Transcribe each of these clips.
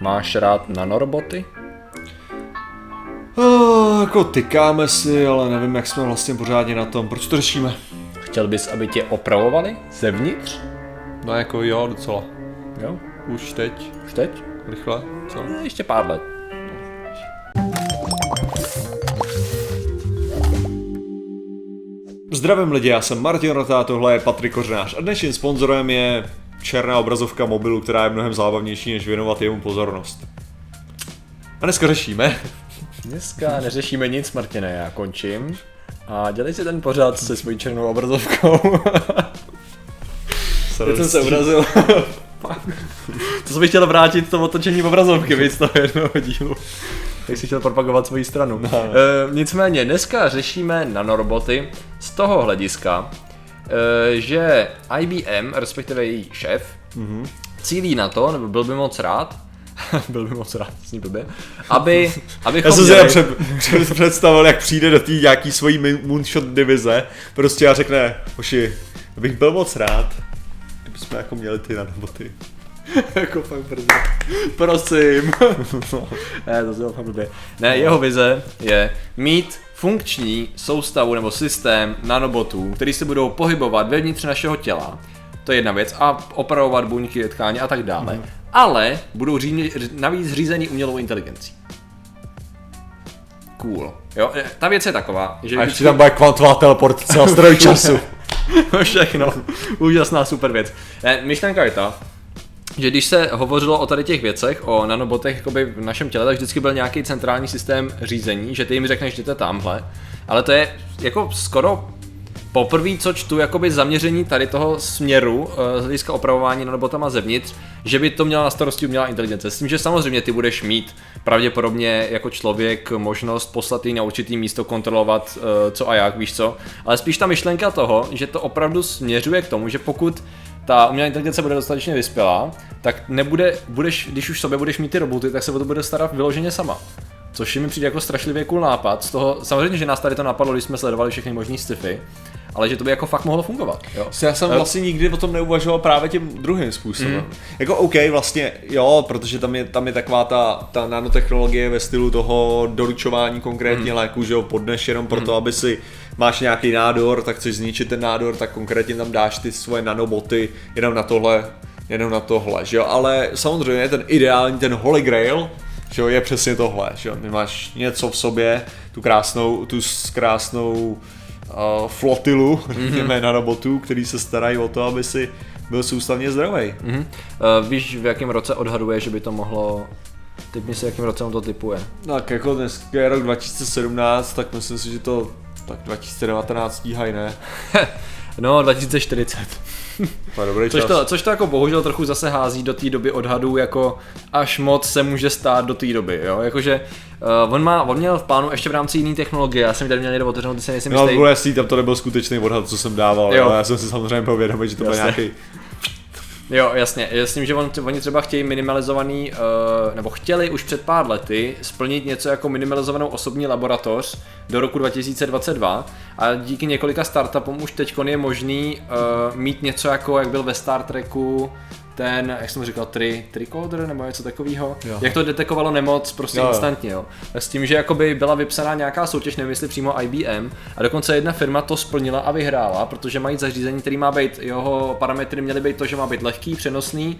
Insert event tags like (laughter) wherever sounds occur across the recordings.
Máš rád nanoroboty? Oh, jako tykáme si, ale nevím, jak jsme vlastně pořádně na tom. Proč to řešíme? Chtěl bys, aby tě opravovali zevnitř? No jako jo, docela. Jo. Už teď, Už teď? rychle, co? No, ještě pár let. Zdravím lidi, já jsem Martin Rota, tohle je Patrik Kořenář a dnešním sponzorem je černá obrazovka mobilu, která je mnohem zábavnější, než věnovat jemu pozornost. A dneska řešíme. Dneska neřešíme nic, Martine, já končím. A dělej si ten pořád se svojí černou obrazovkou. (laughs) Teď jsem se urazil. to jsem chtěl vrátit to otočení obrazovky, víc z toho jednoho dílu. Tak si chtěl propagovat svoji stranu. No. E, nicméně, dneska řešíme nanoroboty z toho hlediska, že IBM, respektive její šéf, mm-hmm. cílí na to, nebo byl by moc rád, (laughs) byl by moc rád, zní blbě, (laughs) aby, abychom Já jsem si měli- měli... před, (laughs) před, představil, jak přijde do té nějaký svojí moonshot divize, prostě a řekne, hoši, bych byl moc rád, kdybychom jako měli ty nanoboty. jako fakt brzo. Prosím. ne, to znělo fakt blbě. Ne, jeho vize je mít funkční soustavu nebo systém nanobotů, který se budou pohybovat vevnitř našeho těla. To je jedna věc. A opravovat buňky, tkáně a tak dále. Mm. Ale budou ří, navíc řízení umělou inteligencí. Cool. Jo, e, ta věc je taková, že A ještě tam bude kvantová teleportace a stroj (laughs) času. Všechno. Úžasná super věc. Eh, Myšlenka je ta, že když se hovořilo o tady těch věcech, o nanobotech jakoby v našem těle, tak vždycky byl nějaký centrální systém řízení, že ty jim řekneš, jděte tamhle. Ale to je jako skoro poprvé, co čtu jakoby zaměření tady toho směru eh, z hlediska opravování nanobotama zevnitř, že by to měla na starosti umělá inteligence. S tím, že samozřejmě ty budeš mít pravděpodobně jako člověk možnost poslat jí na určitý místo kontrolovat eh, co a jak, víš co. Ale spíš ta myšlenka toho, že to opravdu směřuje k tomu, že pokud ta umělá inteligence bude dostatečně vyspělá, tak nebude, budeš, když už sobě budeš mít ty roboty, tak se o to bude starat vyloženě sama. Což mi přijde jako strašlivě cool nápad. Z toho, samozřejmě, že nás tady to napadlo, když jsme sledovali všechny možný sci-fi, ale že to by jako fakt mohlo fungovat. Jo. Já jsem vlastně nikdy o tom neuvažoval právě tím druhým způsobem. Mm. Jako OK, vlastně jo, protože tam je, tam je taková ta, ta nanotechnologie ve stylu toho doručování konkrétně mm. léku, že ho podneš jenom proto, aby si máš nějaký nádor, tak chceš zničit ten nádor, tak konkrétně tam dáš ty svoje nanoboty jenom na tohle, jenom na tohle, že jo, ale samozřejmě ten ideální, ten holy grail, že jo, je přesně tohle, že jo, ty máš něco v sobě, tu krásnou, tu krásnou uh, flotilu, (laughs) řekněme, nanobotů, který se starají o to, aby si byl soustavně zdravý. Mhm. Uh, víš, v jakém roce odhaduje, že by to mohlo... Typni si, jakým roce on to typuje. Tak jako dnes je rok 2017, tak myslím si, že to tak 2019 stíhají, ne? (laughs) No, 2040. (laughs) To je dobrý Což čas. to, což to jako bohužel trochu zase hází do té doby odhadů, jako až moc se může stát do té doby, jo, jakože uh, on, má, on měl v plánu ještě v rámci jiné technologie, já jsem tady měl někde otevřenou, ty se nejsem No, jistý. bylo jasný, tam to nebyl skutečný odhad, co jsem dával, Jo. jo. já jsem si samozřejmě vědomý, že to byl nějaký Jo, jasně. Tím, že on, oni třeba chtějí minimalizovaný, uh, nebo chtěli už před pár lety splnit něco jako minimalizovanou osobní laboratoř do roku 2022 a díky několika startupům už teď je možný uh, mít něco jako, jak byl ve Star Treku ten, jak jsem říkal, tri, tricoder nebo něco takového, jak to detekovalo nemoc prostě Jo, instantně, jo. S tím, že jakoby byla vypsaná nějaká soutěž, nevím jestli přímo IBM, a dokonce jedna firma to splnila a vyhrála, protože mají zařízení, který má být, jeho parametry měly být to, že má být lehký, přenosný,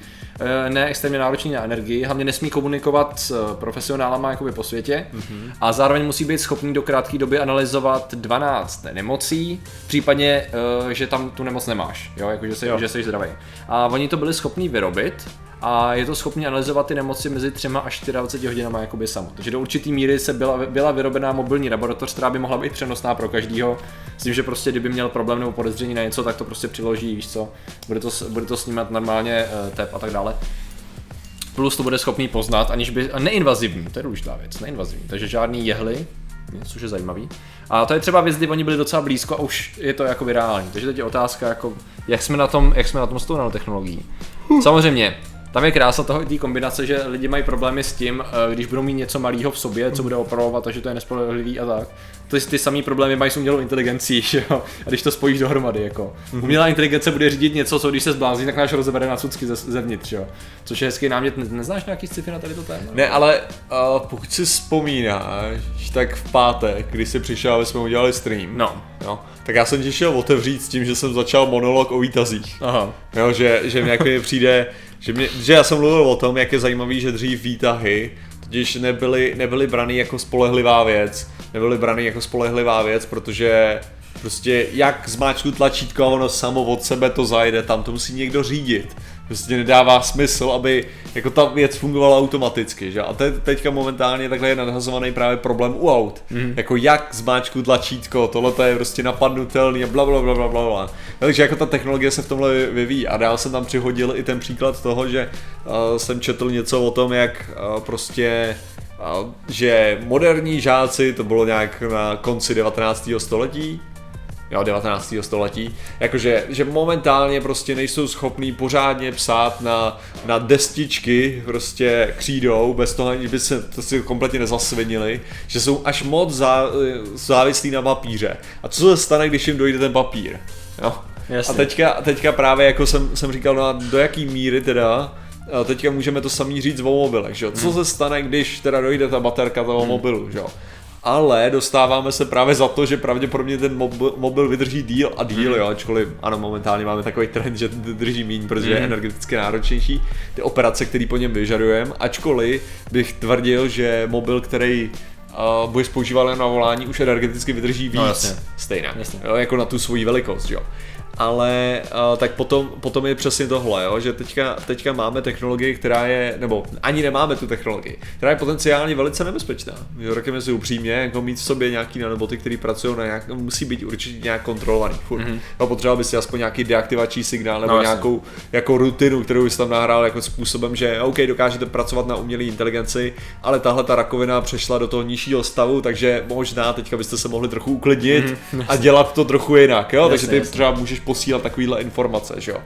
ne extrémně náročný na energii, hlavně nesmí komunikovat s eh, profesionálama jakoby po světě mm-hmm. a zároveň musí být schopný do krátké doby analyzovat 12 nemocí, případně, eh, že tam tu nemoc nemáš, jo, jako že, jsi, Jo. že jsi zdravý. A oni to byli schopní vyrobit a je to schopný analyzovat ty nemoci mezi 3 až 24 hodinama jakoby samo. Takže do určitý míry se byla, byla vyrobená mobilní laboratoř, která by mohla být přenosná pro každýho, s tím, že prostě kdyby měl problém nebo podezření na něco, tak to prostě přiloží, víš co, bude to, bude to snímat normálně uh, tep a tak dále. Plus to bude schopný poznat, aniž by, a neinvazivní, to je důležitá věc, neinvazivní, takže žádný jehly, což je zajímavý. A to je třeba věc, kdy oni byli docela blízko a už je to jako reální. Takže teď je otázka, jako, jak jsme na tom, jak jsme na tom s tou nanotechnologií. Samozřejmě, tam je krása toho té kombinace, že lidi mají problémy s tím, eh, když budou mít něco malého v sobě, co bude opravovat, takže to je nespolehlivý a tak. Ty, ty samý problémy mají s umělou inteligencí, (laughs) že jo? A když to spojíš dohromady, jako. Mm-hmm. Umělá inteligence bude řídit něco, co když se zblázní, tak náš rozebere na cucky ze, zevnitř, jo? Což je hezký námět. Ne, neznáš nějaký sci na tady to téma? Ne, ale uh, pokud si vzpomínáš, tak v pátek, když jsi přišel, aby jsme udělali stream, No. Jo, tak já jsem ti šel otevřít s tím, že jsem začal monolog o výtazích. Aha. Jo, že, že mi jako přijde, že, mě, že já jsem mluvil o tom, jak je zajímavý, že dřív výtahy totiž nebyly, nebyly brany jako spolehlivá věc, nebyly brany jako spolehlivá věc, protože prostě jak zmáčknu tlačítko a ono samo od sebe to zajde, tam to musí někdo řídit. Prostě nedává smysl, aby jako ta věc fungovala automaticky, že? A te, teďka momentálně takhle je nadhazovaný právě problém u aut. Mm. Jako jak zmáčknu tlačítko, tohle to je prostě napadnutelný a bla bla bla bla bla. bla. Takže jako ta technologie se v tomhle vyvíjí a dál jsem tam přihodil i ten příklad toho, že uh, jsem četl něco o tom, jak uh, prostě uh, že moderní žáci, to bylo nějak na konci 19. století, jo, 19. století, jakože že momentálně prostě nejsou schopní pořádně psát na, na destičky prostě křídou, bez toho, aniž by se to si kompletně nezasvinili, že jsou až moc zá, závislí na papíře. A co se stane, když jim dojde ten papír? Jo? Jasně. A teďka, teďka právě jako jsem, jsem říkal, no a do jaký míry teda a teďka můžeme to samý říct o mobilech, že jo? Co se stane, když teda dojde ta baterka toho mobilu, že jo? Ale dostáváme se právě za to, že pravděpodobně ten mobil, mobil vydrží díl a díl, mm. jo, ačkoliv ano, momentálně máme takový trend, že drží méně, protože mm. je energeticky náročnější, ty operace, které po něm vyžadujeme, ačkoliv bych tvrdil, že mobil, který uh, budeš používat na volání, už energeticky vydrží víc, No, jasně. stejně, Jasně. Jo, jako na tu svoji velikost, jo. Ale uh, tak potom, potom je přesně tohle, jo, že teďka, teďka máme technologii, která je, nebo ani nemáme tu technologii, která je potenciálně velice nebezpečná. Řekněme si upřímně, jako mít v sobě nějaký nanoboty, který pracují na nějak, musí být určitě nějak kontrolovaný. Furt. Mm-hmm. No, potřeboval by si aspoň nějaký deaktivační signál nebo No, nějakou jako rutinu, kterou bys tam nahrál jako způsobem, že OK, dokážete pracovat na umělé inteligenci, ale tahle ta rakovina přešla do toho nižšího stavu, takže možná teďka byste se mohli trochu uklidnit mm, a dělat to trochu jinak, jo? takže ty jasně. třeba můžeš posílat takovýhle informace, že jo.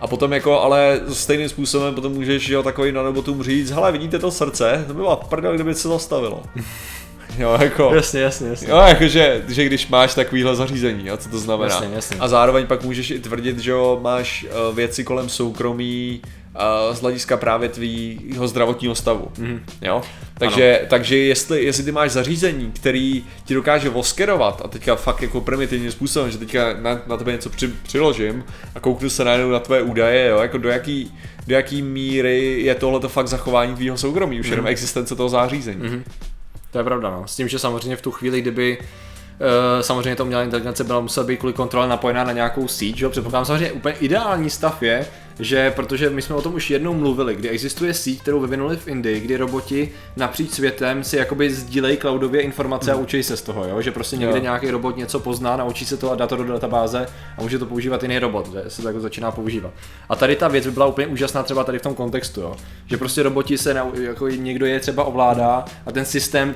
A potom jako, ale stejným způsobem potom můžeš jo, takovým nanobotům říct, hele, vidíte to srdce, to by byla prdel, kdyby se zastavilo. (laughs) jo, jako. Jasně, jasně, jasně. Jo, jakože, že když máš takovýhle zařízení, jo, co to znamená. Jasně, jasně. A zároveň pak můžeš i tvrdit, že jo, máš uh, věci kolem soukromí z hlediska právě tvýho zdravotního stavu. Mm-hmm. Jo? Takže, takže jestli, jestli ty máš zařízení, který ti dokáže voskerovat a teďka fakt jako primitivním způsobem, že teďka na, na tebe něco při, přiložím a kouknu se najednou na tvoje údaje, jo? jako do jaký, do jaký míry je tohle fakt zachování tvýho soukromí, už jenom existence toho zařízení. Mhm. To je pravda, no. S tím, že samozřejmě v tu chvíli, kdyby Uh, samozřejmě to umělá inteligence byla musela být kvůli kontrole napojená na nějakou síť, jo? Předpokládám samozřejmě úplně ideální stav je, že protože my jsme o tom už jednou mluvili, kdy existuje síť, kterou vyvinuli v Indii, kdy roboti napříč světem si jakoby sdílejí cloudově informace a učí se z toho, jo? že prostě někde Jo. nějaký robot něco pozná, naučí se to a dá to do databáze a může to používat jiný robot, že se to jako začíná používat. A tady ta věc by byla úplně úžasná třeba tady v tom kontextu, jo? že prostě roboti se, nau- jako někdo je třeba ovládá a ten systém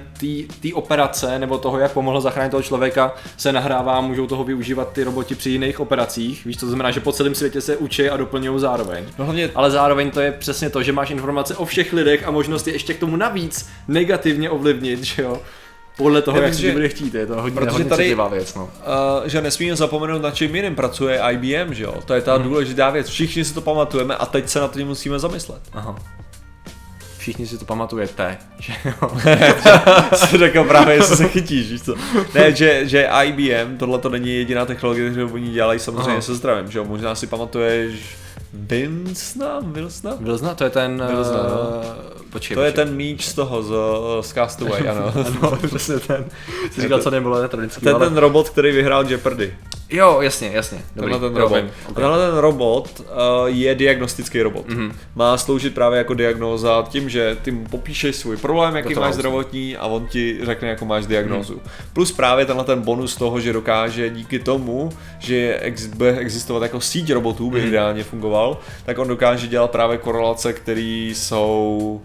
té operace nebo toho, jak pomohl zachránit toho člověka, se nahrává a můžou toho využívat ty roboti při jiných operacích. Víš, to znamená, že po celém světě se učí a doplňují zároveň. No hlavně Ale zároveň to je přesně to, že máš informace o všech lidech a možnost je ještě k tomu navíc negativně ovlivnit, že jo? Podle toho, jak si bude chtít, je to hodně, protože hodně tady- věc, no. Uh, že nesmíme zapomenout, na čím jiným pracuje IBM, že jo? To je ta hmm. důležitá věc. Všichni si to pamatujeme a teď se na to musíme zamyslet. Aha. Všichni si to pamatujete, (laughs) že jo? (laughs) Jsi řekl právě, jestli se chytíš, víš co? Ne, že, že IBM, tohle to není jediná technologie, kterou oni dělají samozřejmě Aha. se zdravím, že jo? Možná si pamatuješ Wilsona? Wilsona? Wilsona, to je ten... Wilsona, uh, no. počkej, To je počkej. ten míč z toho, z, z Castaway, (laughs) ano. Ano, přesně ten. Jsi říkal, co nebylo netradický, Ten, ale... ten robot, který vyhrál Jeopardy. Jo, jasně, jasně. Dobrý, Tenhle ten robot. vím, ok. Tenhle ten robot uh, je diagnostický robot. Mm-hmm. Má sloužit právě jako diagnóza tím, že ty mu popíšeš svůj problém, jaký máš zdravotní a on ti řekne, jakou máš diagnózu. Mm. Plus právě tenhle ten bonus toho, že dokáže díky tomu, že ex- bude existovat jako síť robotů, by mm. ideálně fungoval, tak on dokáže dělat právě korelace, které jsou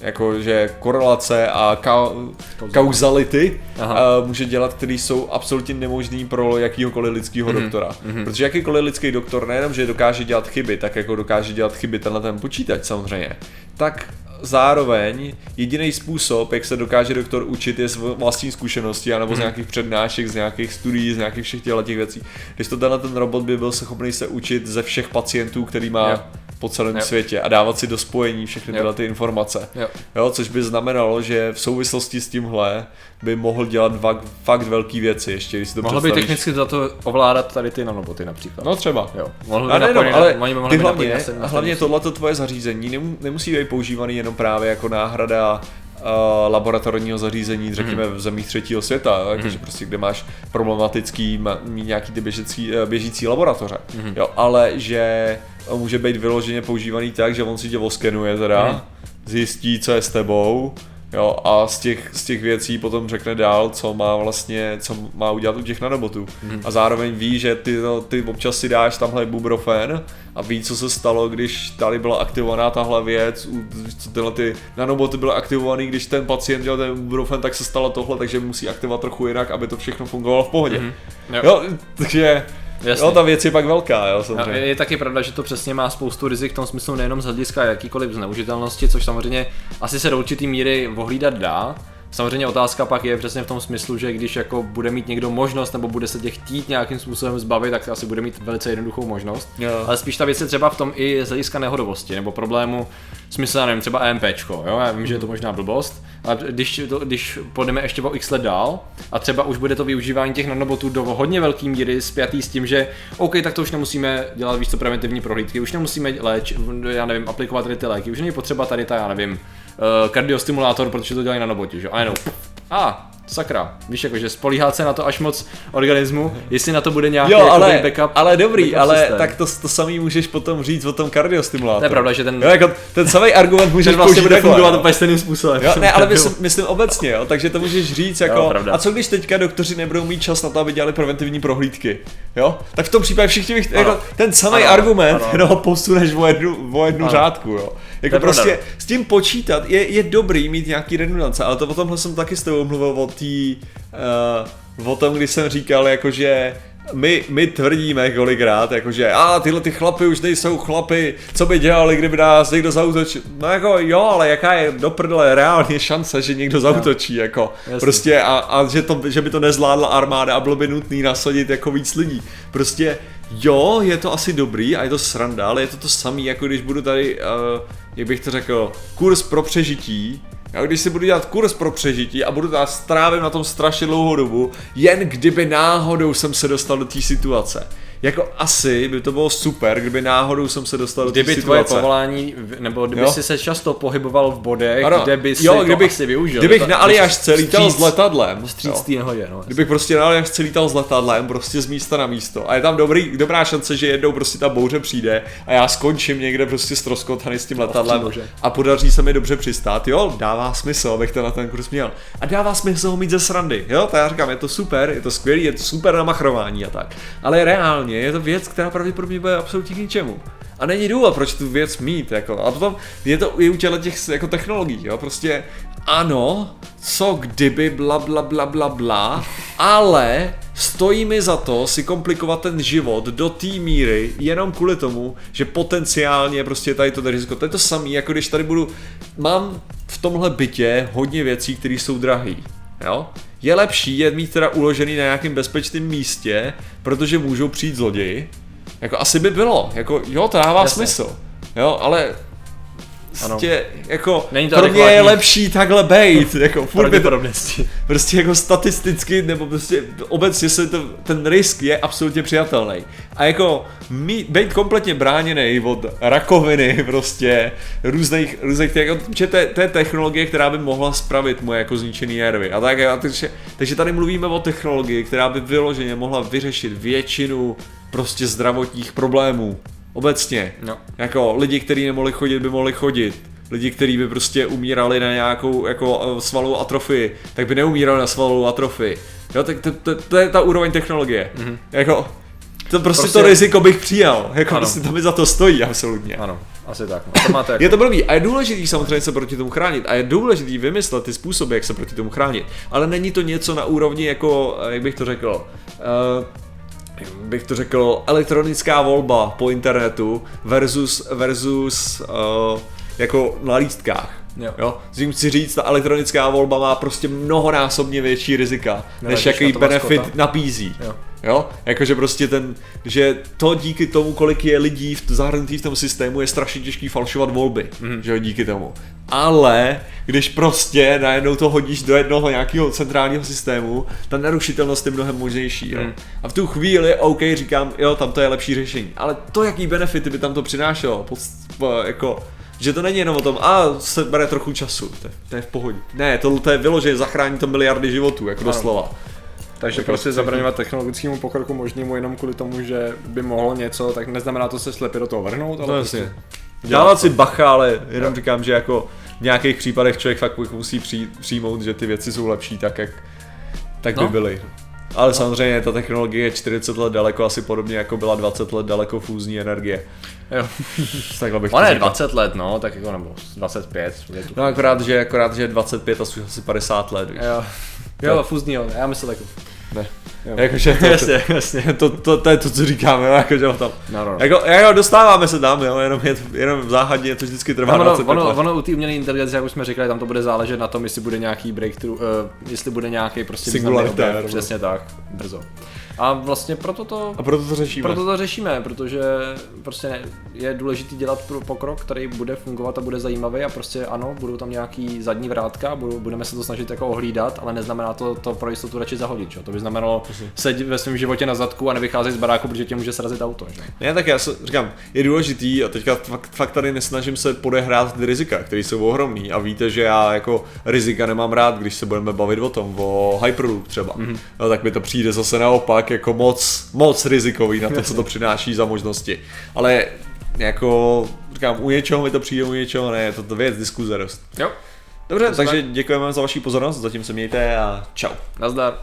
jako že korelace a ka- kauzality a může dělat, které jsou absolutně nemožný pro jakýhokoliv lidského Mhm. doktora. Protože jakýkoliv lidský doktor nejenom, že dokáže dělat chyby, tak jako dokáže dělat chyby tenhle ten počítač samozřejmě, tak zároveň jediný způsob, jak se dokáže doktor učit, je z vlastní zkušenosti, anebo Mhm. z nějakých přednášek, z nějakých studií, z nějakých všech těchto těch věcí. Když to tenhle ten robot by byl schopný se učit ze všech pacientů, který má Jo. Po celém Jo. světě a dávat si do spojení všechny Jo. tyhle ty informace. Jo. Jo, což by znamenalo, že v souvislosti s tímhle by mohl dělat fakt, fakt velký věci, ještě když si to Mohl by technicky za to ovládat tady ty nanoboty například. No třeba. Jo. Mohl by A nejenom, ale oni by mohli ty hlavně, na na hlavně tohleto tvoje zařízení nemu, nemusí být používaný jenom právě jako náhrada uh, laboratorního zařízení, řekněme Mhm. v zemích třetího světa, jakože prostě kde máš problematický, ma, mít nějaký ty běžící, eh, běžící laboratoře, Mhm. jo, ale že může být vyloženě používaný tak, že on si tě oskenuje teda, Mhm. zjistí, co je s tebou, Jo, a z těch, z těch věcí potom řekne dál, co má vlastně, co má udělat u těch nanobotů. Mm. A zároveň ví, že ty, no, ty občas si dáš tamhle buprofen a ví, co se stalo, když tady byla aktivovaná tahle věc, u- co tyhle ty nanoboty byly aktivovaný, když ten pacient dělal ten buprofen, tak se stalo tohle, takže musí aktivovat trochu jinak, aby to všechno fungovalo v pohodě. Mm. Jo. Jo, takže Jasně. jo, ta věc je pak velká, jo, samozřejmě. je taky pravda, že to přesně má spoustu rizik v tom smyslu nejenom z hlediska jakýkoliv zneužitelnosti, což samozřejmě asi se do určitý míry ohlídat dá. Samozřejmě otázka pak je přesně v tom smyslu, že když jako bude mít někdo možnost nebo bude se tě chtít nějakým způsobem zbavit, tak asi bude mít velice jednoduchou možnost. Jo. Ale spíš ta věc je třeba v tom i z hlediska nehodovosti nebo problému, smysl, nevím, třeba EMPčko, jo? já vím, že je to možná blbost, ale když, to, když půjdeme ještě o x let dál a třeba už bude to využívání těch nanobotů do hodně velký míry spjatý s tím, že OK, tak to už nemusíme dělat víc co preventivní prohlídky, už nemusíme léč, já nevím, aplikovat tady ty léky, už není potřeba tady ta, já nevím, kardiostimulátor, protože to dělají nanoboti, že? A jenom, a sakra, víš, jako, že spolíhat se na to až moc organismu, jestli na to bude nějaký Jo, jakoby ale, backup, ale dobrý, backup ale systém. tak to, to samý můžeš potom říct o tom kardiostimulátoru. To je pravda, že ten- Jo, jako ten samý argument můžeš Ten vlastně bude fungovat úplně stejným způsobem. Jo, ne, ale (laughs) myslím, myslím obecně, jo, takže to můžeš říct jako, Jo, pravda. a co když teďka doktoři nebudou mít čas na to, aby dělali preventivní prohlídky, jo? Tak v tom případě všichni bych, Ano. jako, ten samý Ano, argument, ano. jenom (laughs) posuneš o jednu, o jednu Ano. řádku, jo? Jako prostě pravda. s tím počítat je, je dobrý mít nějaký redundance, ale to o tomhle jsem taky s tebou mluvil o tý, uh, o tom, když jsem říkal, jakože my, my tvrdíme kolikrát, jakože a tyhle ty chlapy už nejsou chlapy, co by dělali, kdyby nás někdo zautočil. No jako jo, ale jaká je do prdele reálně šance, že někdo zautočí, jako Jasně. prostě a, a že, to, že by to nezvládla armáda a bylo by nutný nasadit jako víc lidí. Prostě jo, je to asi dobrý a je to sranda, ale je to to samý, jako když budu tady, uh, jak bych to řekl, kurz pro přežití, já když si budu dělat kurz pro přežití a budu strávím na tom strašně dlouhou dobu, jen kdyby náhodou jsem se dostal do té situace. Jako asi by to bylo super, kdyby náhodou jsem se dostal do té Kdyby tvoje situace. povolání, nebo kdyby Jo. jsi se často pohyboval v bodech, Ano, kde by si jo, to kdybych, asi využil. Kdybych To- na Aljašce lítal s letadlem. Vstříc nehodě, no. Kdybych prostě na Aljašce lítal s letadlem, prostě z místa na místo. A je tam dobrý, dobrá šance, že jednou prostě ta bouře přijde a já skončím někde prostě stroskotaný s tím letadlem a podaří se mi dobře přistát. Jo, dává smysl, abych to na ten kurz měl. A dává smysl ho mít ze srandy. Jo, tak já říkám, je to super, je to skvělý, je to super na machrování a tak. Ale reálně je to věc, která pravděpodobně bude absolutně k ničemu. A není důvod, proč tu věc mít, jako. A potom je to i u těch jako technologií, jo, prostě ano, co kdyby bla bla bla bla bla, ale stojí mi za to si komplikovat ten život do té míry jenom kvůli tomu, že potenciálně prostě tady to riziko. To je to samé, jako když tady budu, mám v tomhle bytě hodně věcí, které jsou drahé. Jo? Je lepší je mít teda uložený na nějakém bezpečném místě, protože můžou přijít zloději. Jako asi by bylo, jako jo, to dává Jasně. smysl. Jo, ale Ano. prostě, jako, Není to pro mě je lepší takhle bejt, jako furt by to, prostě jako statisticky, nebo prostě obecně se to, ten risk je absolutně přijatelný. A jako mít, být kompletně bráněný od rakoviny, prostě různých, různých jako, že to, je- to je technologie, která by mohla spravit moje jako zničený nervy. A tak, a takže, takže tady mluvíme o technologii, která by vyloženě mohla vyřešit většinu prostě zdravotních problémů. Obecně. No. Jako lidi, kteří nemohli chodit, by mohli chodit. Lidi, kteří by prostě umírali na nějakou jako eh, svalovou atrofii, tak by neumírali na svalovou atrofii. Jo, tak to, to, to je ta úroveň technologie. Mm-hmm. Jako, to prostě, Prostě- to riziko bych přijal. Jako Ano. prostě to mi za to stojí, absolutně. Ano, asi tak. No. To máte (laughs) jako... Je to blbý a je důležitý samozřejmě se proti tomu chránit a je důležitý vymyslet ty způsoby, jak se proti tomu chránit. Ale není to něco na úrovni jako, eh, jak bych to řekl, uh, bych to řekl, elektronická volba po internetu versus, versus uh, jako na lístkách. Jo. Jo? Tím chci říct, ta elektronická volba má prostě mnohonásobně větší rizika, než Neladíš jaký na to benefit nabízí. Jo. Jo, jakože prostě ten, že to díky tomu, kolik je lidí v zahrnutých v tom systému, je strašně těžký falšovat volby, mm. že jo, díky tomu. Ale když prostě najednou to hodíš do jednoho nějakého centrálního systému, ta nerušitelnost je mnohem možnější, jo. Mm. A v tu chvíli, OK, říkám, jo, tam to je lepší řešení. Ale to, jaký benefity by tam to přinášelo, pod, po- jako, že to není jenom o tom, a se bere trochu času, to je, to je v pohodě. Ne, to, to je vyloženě, zachrání to miliardy životů, jako Ano. doslova. Takže prostě zabraňovat technologickému pokroku možnému jenom kvůli tomu, že by mohlo něco, tak neznamená to se slepě do toho vrhnout, ale No prostě. Dávat si bacha, ale jenom říkám, že jako v nějakých případech člověk fakt musí přijít, přijmout, že ty věci jsou lepší tak, jak tak by No. byly. Ale samozřejmě ta technologie je 40 let daleko, asi podobně jako byla 20 let daleko fúzní energie. jo. (laughs) Takhle bych to Ono je říkal. 20 let, no, tak jako nebo 25. Je tu. No akorát, že, akorát, že 25 a jsou asi 50 let, víš. Jo, jo, fúzní, jo, já myslel jako. Ne. Jo. Jakože to, jasně, jasně. to, to, to, je to, co říkáme, jo, jakože o tom. No, no, no. Jako, jako dostáváme se tam, jo, jenom, je, jenom záhadně to vždycky trvá Ono, 25 ono, let. ono u té umělé inteligence, jak už jsme říkali, tam to bude záležet na tom, jestli bude nějaký breakthrough, uh, jestli bude nějaký prostě významný Singularita, objev. nebo- Přesně tak, brzo. A vlastně proto to, A proto to řešíme. proto to řešíme, protože prostě je důležité dělat pokrok, který bude fungovat a bude zajímavý a prostě ano, budou tam nějaký zadní vrátka, budou, budeme se to snažit jako ohlídat, ale neznamená to, to pro jistotu radši zahodit, čo? To by znamenalo sedět ve svém životě na zadku a nevycházet z baráku, protože tě může srazit auto, že? Ne, tak já se, říkám, je důležitý a teďka fakt, fakt tady nesnažím se podehrát ty rizika, které jsou ohromný a víte, že já jako rizika nemám rád, když se budeme bavit o tom, o Hyperloop třeba, Mhm. mm-hmm. no, tak mi to přijde zase naopak jako moc, moc rizikový na to, co to (laughs) přináší za možnosti. Ale jako, říkám, u něčeho mi to přijde, u něčeho ne, je to, to věc diskuze dost. Jo. Dobře, takže tak. děkujeme za vaši pozornost, zatím se mějte a čau. Nazdar.